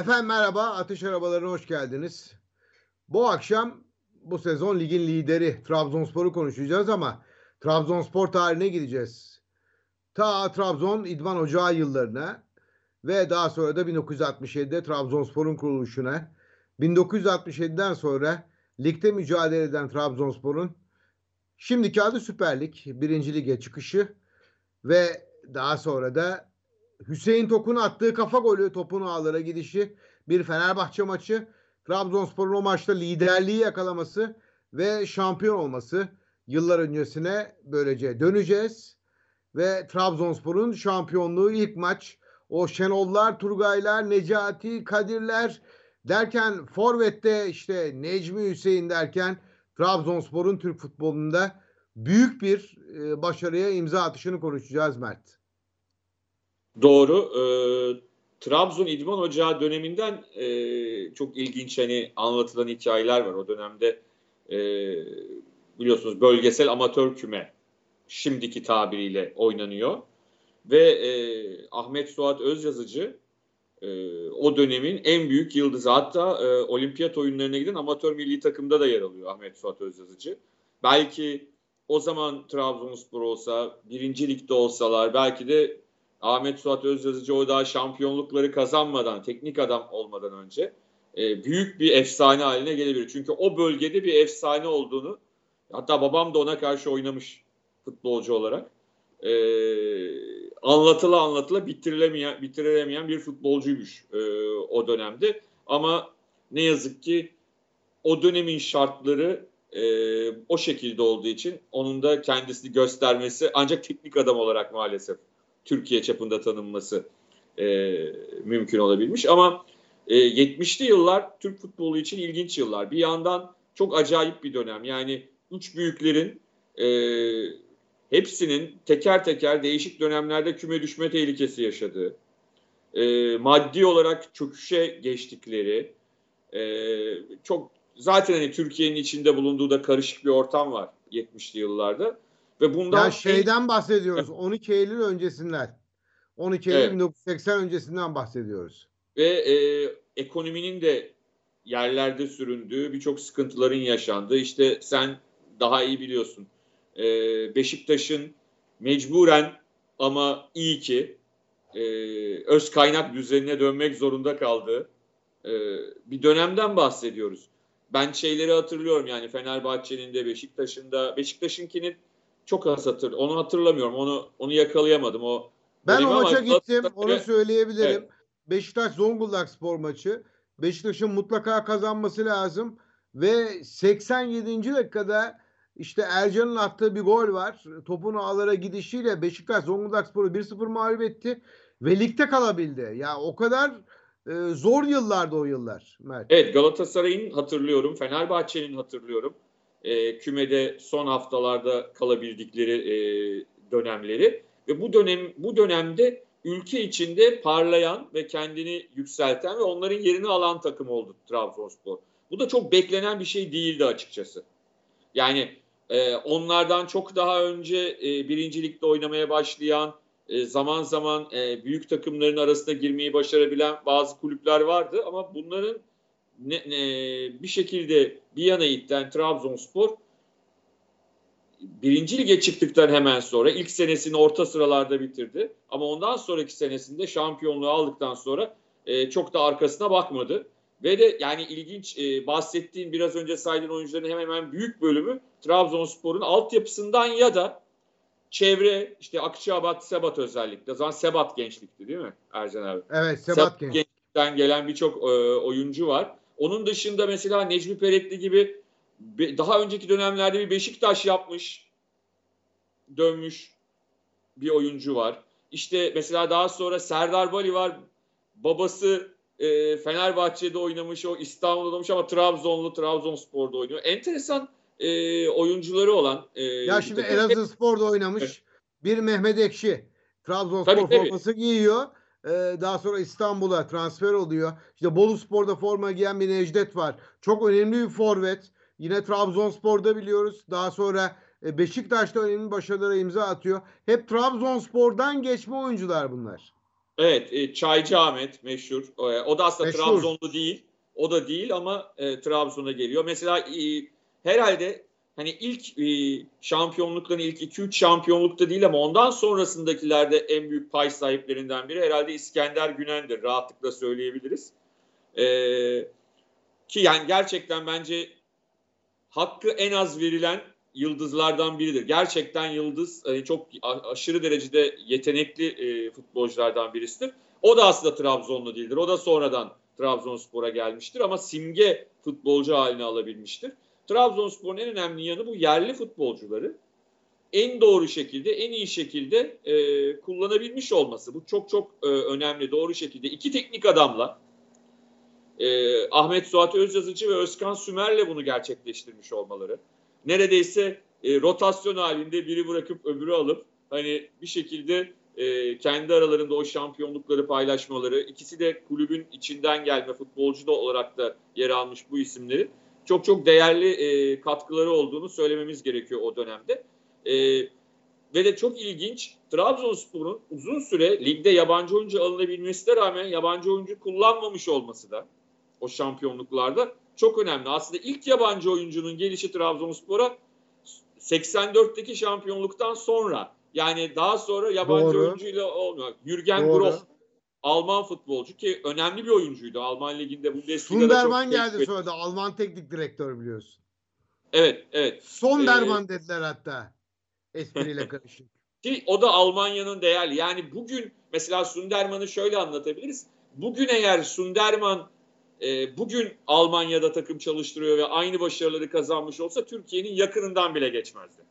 Efendim merhaba, Ateş Arabalarına hoş geldiniz. Bu akşam bu sezon ligin lideri Trabzonspor'u konuşacağız ama Trabzonspor tarihine gideceğiz. Ta Trabzon İdman Ocağı yıllarına ve daha sonra da 1967'de Trabzonspor'un kuruluşuna, 1967'den sonra ligde mücadele eden Trabzonspor'un şimdiki adı Süper Lig, birinci lige çıkışı ve daha sonra da Hüseyin Tokun attığı kafa golü topun ağlara gidişi bir Fenerbahçe maçı. Trabzonspor'un o maçta liderliği yakalaması ve şampiyon olması yıllar öncesine böylece döneceğiz. Ve Trabzonspor'un şampiyonluğu ilk maç o Şenollar, Turgaylar, Necati, Kadirler derken Forvet'te işte Necmi Hüseyin derken Trabzonspor'un Türk futbolunda büyük bir e, başarıya imza atışını konuşacağız Mert. Doğru. E, Trabzon İdman Ocağı döneminden e, çok ilginç hani anlatılan hikayeler var. O dönemde e, biliyorsunuz bölgesel amatör küme şimdiki tabiriyle oynanıyor. Ve e, Ahmet Suat Özyazıcı e, o dönemin en büyük yıldızı. Hatta e, olimpiyat oyunlarına giden amatör milli takımda da yer alıyor Ahmet Suat Özyazıcı. Belki o zaman Trabzonspor olsa, birinci ligde olsalar belki de Ahmet Suat Özyazıcı o daha şampiyonlukları kazanmadan, teknik adam olmadan önce e, büyük bir efsane haline gelebilir. Çünkü o bölgede bir efsane olduğunu, hatta babam da ona karşı oynamış futbolcu olarak. E, anlatıla anlatıla bitirilemeyen, bitirilemeyen bir futbolcuymuş e, o dönemde. Ama ne yazık ki o dönemin şartları e, o şekilde olduğu için onun da kendisini göstermesi ancak teknik adam olarak maalesef Türkiye çapında tanınması e, mümkün olabilmiş. Ama e, 70'li yıllar Türk futbolu için ilginç yıllar. Bir yandan çok acayip bir dönem. Yani üç büyüklerin e, hepsinin teker teker değişik dönemlerde küme düşme tehlikesi yaşadığı, e, maddi olarak çöküşe geçtikleri, e, çok zaten hani Türkiye'nin içinde bulunduğu da karışık bir ortam var 70'li yıllarda. Ve bundan ya şeyden en... bahsediyoruz. 12 Eylül öncesinden. 12 Eylül evet. 1980 öncesinden bahsediyoruz. Ve e, ekonominin de yerlerde süründüğü, birçok sıkıntıların yaşandığı. İşte sen daha iyi biliyorsun. E, Beşiktaş'ın mecburen ama iyi ki e, öz kaynak düzenine dönmek zorunda kaldığı e, bir dönemden bahsediyoruz. Ben şeyleri hatırlıyorum yani Fenerbahçe'nin de Beşiktaş'ın da Beşiktaş'ınkinin çok az hatır. Onu hatırlamıyorum. Onu onu yakalayamadım. O Ben o maça gittim. Onu söyleyebilirim. Evet. Beşiktaş Zonguldak spor maçı. Beşiktaş'ın mutlaka kazanması lazım ve 87. dakikada işte Ercan'ın attığı bir gol var. Topun ağlara gidişiyle Beşiktaş Zonguldak Spor'u 1-0 mağlup etti ve ligde kalabildi. Ya o kadar e, zor yıllardı o yıllar Mert. Evet Galatasaray'ın hatırlıyorum, Fenerbahçe'nin hatırlıyorum e, kümede son haftalarda kalabildikleri e, dönemleri ve bu dönem bu dönemde ülke içinde parlayan ve kendini yükselten ve onların yerini alan takım oldu Trabzonspor. Bu da çok beklenen bir şey değildi açıkçası. Yani e, onlardan çok daha önce e, birincilikte oynamaya başlayan, e, zaman zaman e, büyük takımların arasında girmeyi başarabilen bazı kulüpler vardı ama bunların ne, ne, bir şekilde bir yana itten Trabzonspor birinci lige çıktıktan hemen sonra ilk senesini orta sıralarda bitirdi. Ama ondan sonraki senesinde şampiyonluğu aldıktan sonra e, çok da arkasına bakmadı. Ve de yani ilginç e, bahsettiğin biraz önce saydığın oyuncuların hemen hemen büyük bölümü Trabzonspor'un altyapısından ya da çevre işte Akçabat, Sebat özellikle. O zaman Sebat gençlikti değil mi Ercan abi? Evet Sebat, Sebat gençlikten gelen birçok e, oyuncu var. Onun dışında mesela Necmi Perekli gibi daha önceki dönemlerde bir Beşiktaş yapmış, dönmüş bir oyuncu var. İşte mesela daha sonra Serdar Bali var. Babası e, Fenerbahçe'de oynamış, o İstanbul'da oynamış ama Trabzonlu, Trabzonspor'da oynuyor. Enteresan e, oyuncuları olan. E, ya şimdi Elazığ Spor'da oynamış. Evet. Bir Mehmet Ekşi. Trabzonspor tabii, forması giyiyor. Ee, daha sonra İstanbul'a transfer oluyor. İşte Bolu Spor'da forma giyen bir Necdet var. Çok önemli bir forvet. Yine Trabzonspor'da biliyoruz. Daha sonra e, Beşiktaş'ta önemli başarılara imza atıyor. Hep Trabzonspor'dan geçme oyuncular bunlar. Evet, e, Çaycı Ahmet meşhur. E, o da aslında Meşhur. Trabzonlu değil. O da değil ama e, Trabzon'a geliyor. Mesela e, herhalde hani ilk e, şampiyonlukların ilk 2-3 şampiyonlukta değil ama ondan sonrasındakilerde en büyük pay sahiplerinden biri herhalde İskender Günen'dir. Rahatlıkla söyleyebiliriz. E, ki yani gerçekten bence hakkı en az verilen yıldızlardan biridir. Gerçekten yıldız hani çok aşırı derecede yetenekli e, futbolculardan birisidir. O da aslında Trabzonlu değildir. O da sonradan Trabzonspor'a gelmiştir ama simge futbolcu haline alabilmiştir. Trabzonspor'un en önemli yanı bu yerli futbolcuları en doğru şekilde, en iyi şekilde e, kullanabilmiş olması. Bu çok çok e, önemli, doğru şekilde. iki teknik adamla e, Ahmet Suat Özyazıcı ve Özkan Sümer'le bunu gerçekleştirmiş olmaları. Neredeyse e, rotasyon halinde biri bırakıp öbürü alıp hani bir şekilde e, kendi aralarında o şampiyonlukları paylaşmaları. ikisi de kulübün içinden gelme futbolcu da olarak da yer almış bu isimleri. Çok çok değerli e, katkıları olduğunu söylememiz gerekiyor o dönemde. E, ve de çok ilginç Trabzonspor'un uzun süre ligde yabancı oyuncu alınabilmesine rağmen yabancı oyuncu kullanmamış olması da o şampiyonluklarda çok önemli. Aslında ilk yabancı oyuncunun gelişi Trabzonspor'a 84'teki şampiyonluktan sonra yani daha sonra yabancı Doğru. oyuncuyla olmuyor. Jürgen Doğru. Gross Alman futbolcu ki önemli bir oyuncuydu. Alman liginde Bundesliga'da Sunderman çok geldi tecrübeli. sonra da Alman teknik direktör biliyorsun. Evet, evet. Sonderman dediler hatta. Espriyle karışık. Ki o da Almanya'nın değerli. Yani bugün mesela Sunderman'ı şöyle anlatabiliriz. Bugün eğer Sunderman e, bugün Almanya'da takım çalıştırıyor ve aynı başarıları kazanmış olsa Türkiye'nin yakınından bile geçmezdi.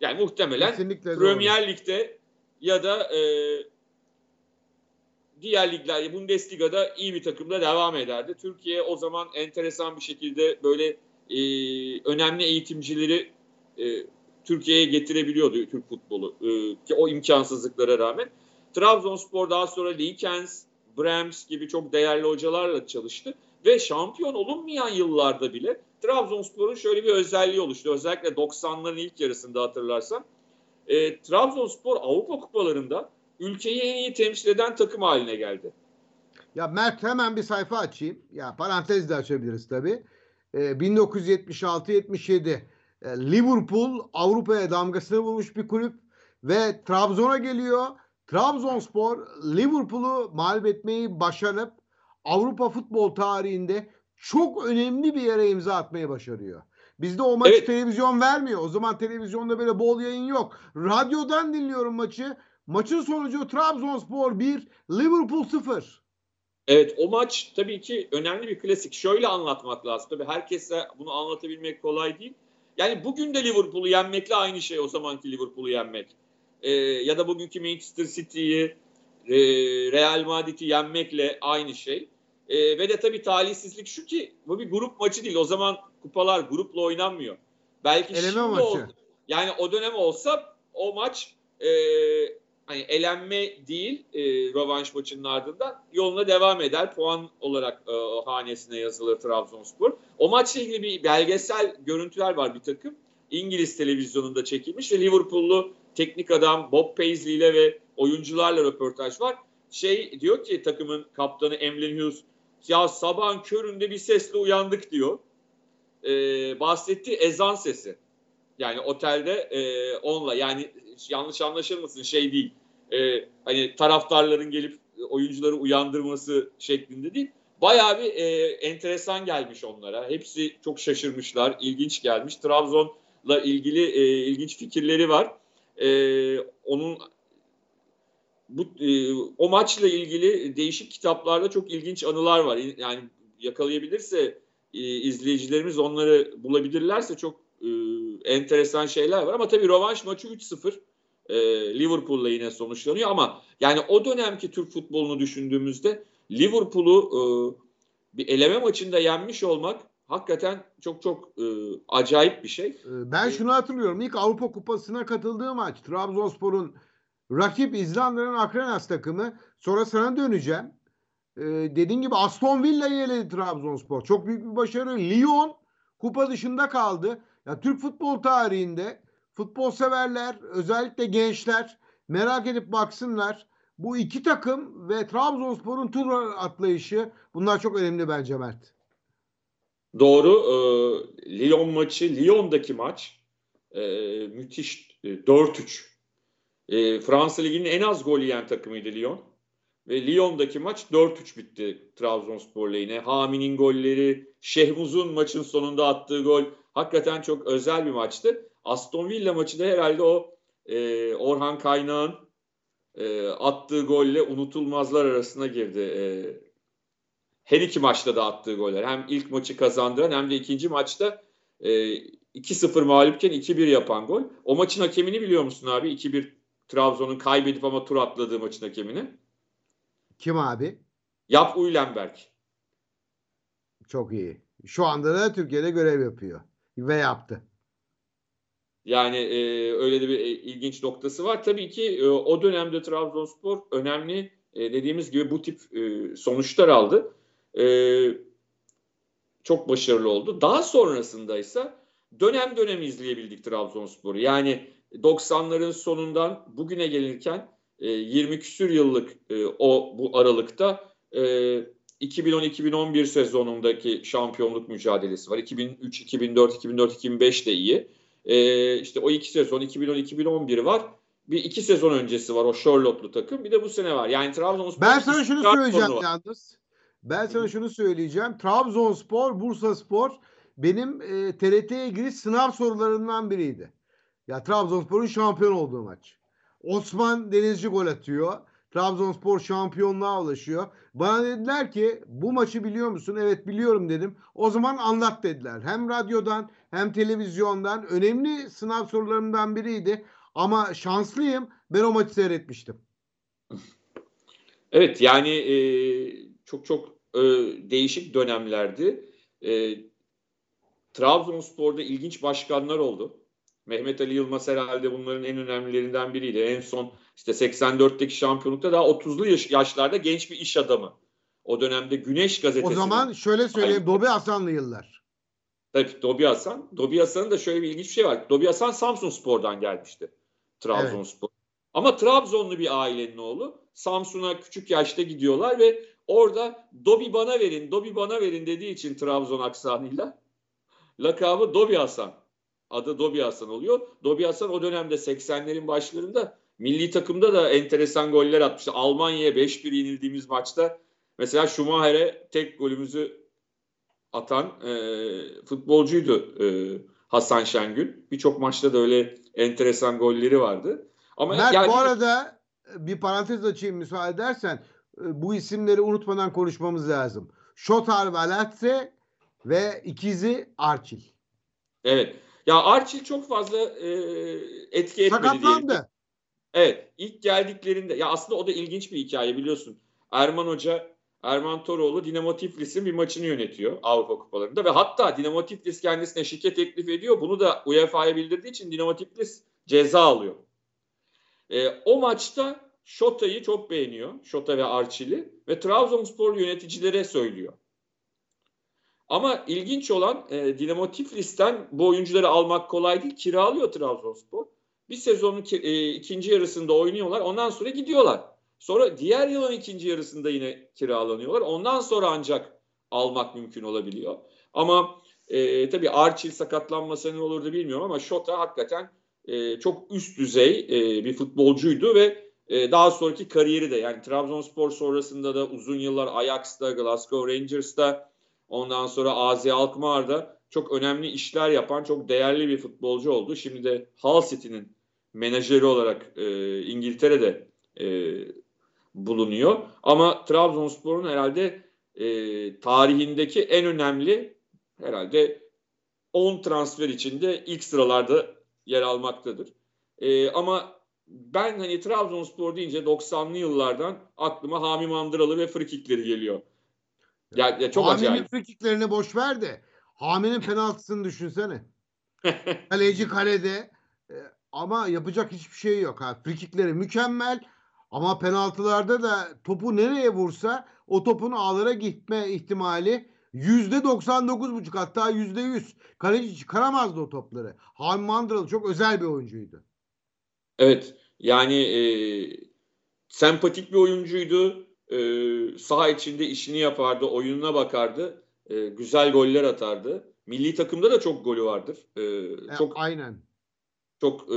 Yani muhtemelen Kesinlikle doğru. Premier Lig'de ya da e, diğer ligler Bundesliga'da iyi bir takımda devam ederdi. Türkiye o zaman enteresan bir şekilde böyle e, önemli eğitimcileri e, Türkiye'ye getirebiliyordu Türk futbolu e, o imkansızlıklara rağmen. Trabzonspor daha sonra Likens, Brems gibi çok değerli hocalarla çalıştı ve şampiyon olunmayan yıllarda bile Trabzonspor'un şöyle bir özelliği oluştu. Özellikle 90'ların ilk yarısında hatırlarsan. E, Trabzonspor Avrupa kupalarında ülkeyi en iyi temsil eden takım haline geldi. Ya Mert hemen bir sayfa açayım. Ya parantez de açabiliriz tabii. Ee, 1976-77 e, Liverpool Avrupa'ya damgasını vurmuş bir kulüp ve Trabzon'a geliyor. Trabzonspor Liverpool'u mağlup etmeyi başarıp Avrupa futbol tarihinde çok önemli bir yere imza atmayı başarıyor. Bizde o maçı Evet. televizyon vermiyor. O zaman televizyonda böyle bol yayın yok. Radyodan dinliyorum maçı. Maçın sonucu Trabzonspor 1, Liverpool 0. Evet o maç tabii ki önemli bir klasik. Şöyle anlatmak lazım. Tabii herkese bunu anlatabilmek kolay değil. Yani bugün de Liverpool'u yenmekle aynı şey o zamanki Liverpool'u yenmek. Ee, ya da bugünkü Manchester City'yi, e, Real Madrid'i yenmekle aynı şey. Ee, ve de tabii talihsizlik şu ki bu bir grup maçı değil. O zaman kupalar grupla oynanmıyor. Belki Eleme şimdi maçı. ol- yani o dönem olsa o maç e, hani elenme değil e, rövanş maçının ardından yoluna devam eder. Puan olarak e, hanesine yazılır Trabzonspor. O maçla ilgili bir belgesel görüntüler var bir takım. İngiliz televizyonunda çekilmiş ve Liverpool'lu teknik adam Bob Paisley ile ve oyuncularla röportaj var. Şey diyor ki takımın kaptanı Emlyn Hughes ya sabahın köründe bir sesle uyandık diyor. Ee, bahsettiği ezan sesi. Yani otelde e, onunla yani yanlış anlaşılmasın şey değil. E, hani taraftarların gelip oyuncuları uyandırması şeklinde değil. Bayağı bir e, enteresan gelmiş onlara. Hepsi çok şaşırmışlar. ilginç gelmiş. Trabzon'la ilgili e, ilginç fikirleri var. E, onun bu e, o maçla ilgili değişik kitaplarda çok ilginç anılar var. Yani yakalayabilirse e, izleyicilerimiz onları bulabilirlerse çok enteresan şeyler var. Ama tabii rövanş maçı 3-0 e, Liverpool'la yine sonuçlanıyor ama yani o dönemki Türk futbolunu düşündüğümüzde Liverpool'u e, bir eleme maçında yenmiş olmak hakikaten çok çok e, acayip bir şey. Ee, Ben şunu hatırlıyorum. İlk Avrupa Kupası'na katıldığı maç Trabzonspor'un rakip İzlanda'nın Akrenas takımı. Sonra sana döneceğim. Ee, dediğin gibi Aston Villa'yı eledi Trabzonspor. Çok büyük bir başarı. Lyon kupa dışında kaldı. Ya Türk futbol tarihinde futbol severler, özellikle gençler merak edip baksınlar. bu iki takım ve Trabzonspor'un tur atlayışı bunlar çok önemli bence Mert. Doğru. E, Lyon maçı, Lyon'daki maç e, müthiş e, 4-3. E, Fransa Ligi'nin en az gol yiyen takımıydı Lyon. Ve Lyon'daki maç 4-3 bitti Trabzonspor lehine. Hami'nin golleri, Şehmuz'un maçın sonunda attığı gol hakikaten çok özel bir maçtı. Aston Villa maçı da herhalde o e, Orhan Kaynağ'ın e, attığı golle unutulmazlar arasına girdi. E, her iki maçta da attığı goller. Hem ilk maçı kazandıran hem de ikinci maçta e, 2-0 mağlupken 2-1 yapan gol. O maçın hakemini biliyor musun abi? 2-1 Trabzon'un kaybedip ama tur atladığı maçın hakemini. Kim abi? Yap Uylenberg. Çok iyi. Şu anda da Türkiye'de görev yapıyor. Ve yaptı. Yani e, öyle de bir e, ilginç noktası var. Tabii ki e, o dönemde Trabzonspor önemli e, dediğimiz gibi bu tip e, sonuçlar aldı. E, çok başarılı oldu. Daha sonrasında ise dönem dönem izleyebildik Trabzonspor'u. Yani 90'ların sonundan bugüne gelirken e, 20 küsür yıllık e, o bu aralıkta e, 2010-2011 sezonundaki şampiyonluk mücadelesi var. 2003, 2004, 2004, 2005 de iyi. E, işte o iki sezon 2010-2011 var. Bir iki sezon öncesi var o Charlotte'lu takım. Bir de bu sene var. Yani Trabzonspor Ben sana şunu söyleyeceğim yalnız. Ben sana şunu söyleyeceğim. Trabzonspor, Bursaspor benim e, TRT'ye giriş sınav sorularından biriydi. Ya Trabzonspor'un şampiyon olduğu maç. Osman Denizci gol atıyor. Trabzonspor şampiyonluğa ulaşıyor. Bana dediler ki bu maçı biliyor musun? Evet biliyorum dedim. O zaman anlat dediler. Hem radyodan hem televizyondan önemli sınav sorularından biriydi. Ama şanslıyım. Ben o maçı seyretmiştim. Evet yani e, çok çok e, değişik dönemlerdi. E, Trabzonspor'da ilginç başkanlar oldu. Mehmet Ali Yılmaz herhalde bunların en önemlilerinden biriydi. En son işte 84'teki şampiyonlukta daha 30'lu yaş, yaşlarda genç bir iş adamı. O dönemde Güneş gazetesi. O zaman şöyle söyleyeyim Dobi Hasanlı yıllar. Tabii Dobi Hasan. Dobi Hasan'ın da şöyle bir ilginç bir şey var. Dobi Hasan Samsun Spor'dan gelmişti. Trabzonspor. Evet. Ama Trabzonlu bir ailenin oğlu. Samsun'a küçük yaşta gidiyorlar ve orada Dobi bana verin, Dobi bana verin dediği için Trabzon aksanıyla lakabı Dobi Hasan. Adı Dobi Hasan oluyor. Dobi Hasan o dönemde 80'lerin başlarında milli takımda da enteresan goller atmıştı. Almanya'ya 5-1 yenildiğimiz maçta mesela Schumacher'e tek golümüzü atan e, futbolcuydu e, Hasan Şengül. Birçok maçta da öyle enteresan golleri vardı. Ama Mert yani... bu arada bir parantez açayım müsaade edersen e, bu isimleri unutmadan konuşmamız lazım. Şotar Valatse ve ikizi Arçil. Evet. Ya Arçil çok fazla e, etki etmedi Sakatlandı. Diyelim. Evet. ilk geldiklerinde ya aslında o da ilginç bir hikaye biliyorsun. Erman Hoca Erman Toroğlu Dinamo Tiflis'in bir maçını yönetiyor Avrupa Kupalarında ve hatta Dinamo Tiflis kendisine şirket teklif ediyor. Bunu da UEFA'ya bildirdiği için Dinamo Tiflis ceza alıyor. E, o maçta Şota'yı çok beğeniyor. Şota ve Arçil'i ve Trabzonspor yöneticilere söylüyor. Ama ilginç olan e, Dinamo Tiflis'ten bu oyuncuları almak kolay değil. Kiralıyor Trabzonspor. Bir sezonun e, ikinci yarısında oynuyorlar. Ondan sonra gidiyorlar. Sonra diğer yılın ikinci yarısında yine kiralanıyorlar. Ondan sonra ancak almak mümkün olabiliyor. Ama e, tabii Arçil sakatlanmasa ne olurdu bilmiyorum ama Şota hakikaten e, çok üst düzey e, bir futbolcuydu ve e, daha sonraki kariyeri de yani Trabzonspor sonrasında da uzun yıllar Ajax'ta, Glasgow Rangers'ta ondan sonra AZ Alkmaar'da çok önemli işler yapan çok değerli bir futbolcu oldu. Şimdi de Hull City'nin menajeri olarak e, İngiltere'de e, bulunuyor. Ama Trabzonspor'un herhalde e, tarihindeki en önemli herhalde 10 transfer içinde ilk sıralarda yer almaktadır. E, ama ben hani Trabzonspor deyince 90'lı yıllardan aklıma Hami Mandıralı ve frikikleri geliyor. Ya, ya çok Hami'nin acayip. frikiklerini boş ver de Hami'nin penaltısını düşünsene. Kaleci kalede e, ama yapacak hiçbir şey yok. Ha. Frikikleri mükemmel ama penaltılarda da topu nereye vursa o topun ağlara gitme ihtimali yüzde 99 buçuk hatta yüzde yüz. Kaleci çıkaramazdı o topları. Hami Mandralı çok özel bir oyuncuydu. Evet yani e, sempatik bir oyuncuydu. E, saha içinde işini yapardı, oyununa bakardı. E, güzel goller atardı. Milli takımda da çok golü vardır. E, E, çok aynen. Çok e,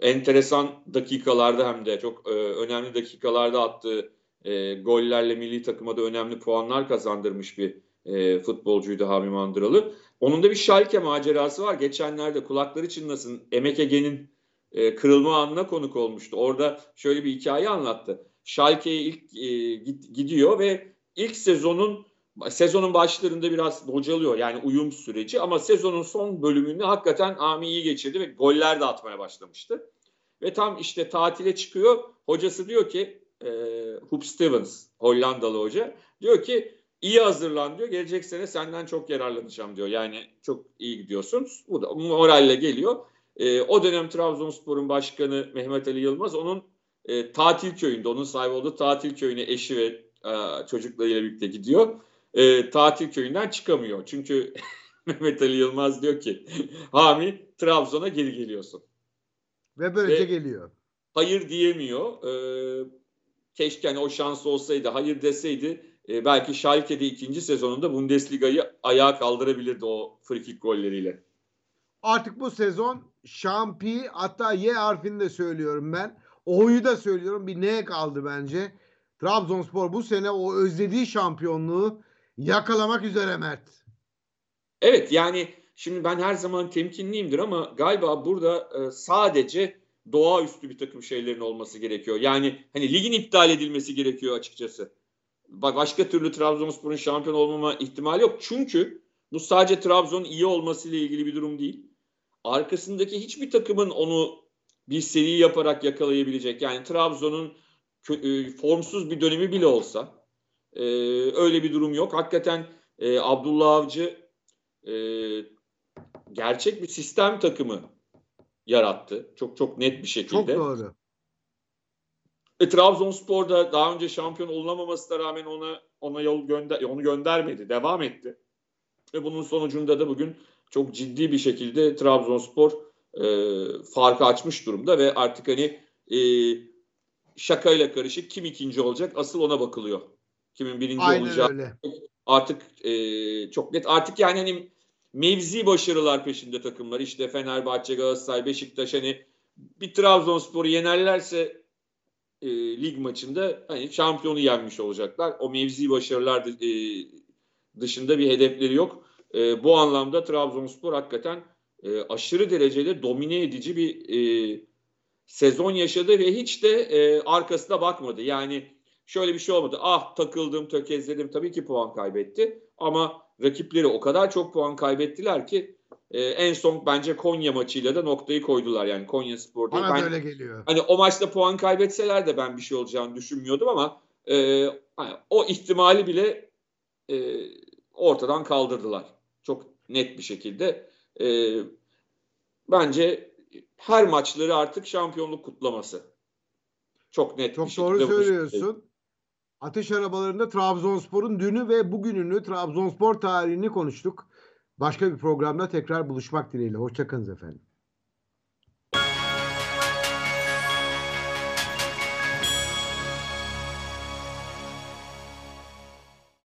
enteresan dakikalarda hem de çok e, önemli dakikalarda attığı e, gollerle milli takıma da önemli puanlar kazandırmış bir e, futbolcuydu Hami Mandıralı. Onun da bir Schalke macerası var. Geçenlerde kulakları çınlasın Emek Ege'nin e, kırılma anına konuk olmuştu. Orada şöyle bir hikaye anlattı. Schalke'ye ilk e, gidiyor ve ilk sezonun sezonun başlarında biraz bocalıyor yani uyum süreci ama sezonun son bölümünde hakikaten Ami iyi geçirdi ve goller de atmaya başlamıştı. Ve tam işte tatile çıkıyor. Hocası diyor ki e, Hoop Stevens Hollandalı hoca diyor ki iyi hazırlan diyor. Gelecek sene senden çok yararlanacağım diyor. Yani çok iyi gidiyorsun. Bu da moralle geliyor. E, o dönem Trabzonspor'un başkanı Mehmet Ali Yılmaz onun e, tatil köyünde, onun sahibi olduğu tatil köyüne eşi ve e, çocuklarıyla birlikte gidiyor. E, tatil köyünden çıkamıyor. Çünkü Mehmet Ali Yılmaz diyor ki Hami Trabzon'a geri geliyorsun. Ve böylece Ve- geliyor. Hayır diyemiyor. E, keşke hani o şans olsaydı, hayır deseydi e, belki Schalke'de ikinci sezonunda Bundesliga'yı ayağa kaldırabilirdi o frikik golleriyle. Artık bu sezon şampi hatta Y harfini de söylüyorum ben. O'yu da söylüyorum. Bir N kaldı bence. Trabzonspor bu sene o özlediği şampiyonluğu yakalamak üzere Mert. Evet yani şimdi ben her zaman temkinliyimdir ama galiba burada e, sadece doğaüstü bir takım şeylerin olması gerekiyor. Yani hani ligin iptal edilmesi gerekiyor açıkçası. Başka türlü Trabzonspor'un şampiyon olmama ihtimali yok. Çünkü bu sadece Trabzon'un iyi olmasıyla ilgili bir durum değil. Arkasındaki hiçbir takımın onu bir seri yaparak yakalayabilecek. Yani Trabzon'un e, formsuz bir dönemi bile olsa e, öyle bir durum yok. Hakikaten e, Abdullah Avcı e, gerçek bir sistem takımı yarattı. Çok çok net bir şekilde. Çok doğru. E, Trabzonspor da daha önce şampiyon olunamamasına rağmen ona ona yol gönder onu göndermedi. Devam etti. Ve bunun sonucunda da bugün çok ciddi bir şekilde Trabzonspor e, farkı açmış durumda ve artık hani e, şakayla karışık kim ikinci olacak asıl ona bakılıyor. Kimin birinci Aynen olacağı öyle. artık e, çok net. Artık yani hani mevzi başarılar peşinde takımlar. İşte Fenerbahçe, Galatasaray, Beşiktaş hani bir Trabzonspor'u yenerlerse e, lig maçında hani şampiyonu yenmiş olacaklar. O mevzi başarılar e, dışında bir hedefleri yok. E, bu anlamda Trabzonspor hakikaten e, aşırı derecede domine edici bir e, sezon yaşadı ve hiç de e, arkasına bakmadı. Yani şöyle bir şey olmadı. Ah takıldım, tökezledim. Tabii ki puan kaybetti. Ama rakipleri o kadar çok puan kaybettiler ki e, en son bence Konya maçıyla da noktayı koydular. Yani Konya Spor'da. Bana Ben- öyle geliyor. Hani o maçta puan kaybetseler de ben bir şey olacağını düşünmüyordum ama e, hani o ihtimali bile e, ortadan kaldırdılar. Çok net bir şekilde. E, bence her maçları artık şampiyonluk kutlaması. Çok net bir Çok şekilde doğru bunu söylüyorsun. Ateş arabalarında Trabzonspor'un dünü ve bugününü, Trabzonspor tarihini konuştuk. Başka bir programda tekrar buluşmak dileğiyle. Hoşçakalın efendim.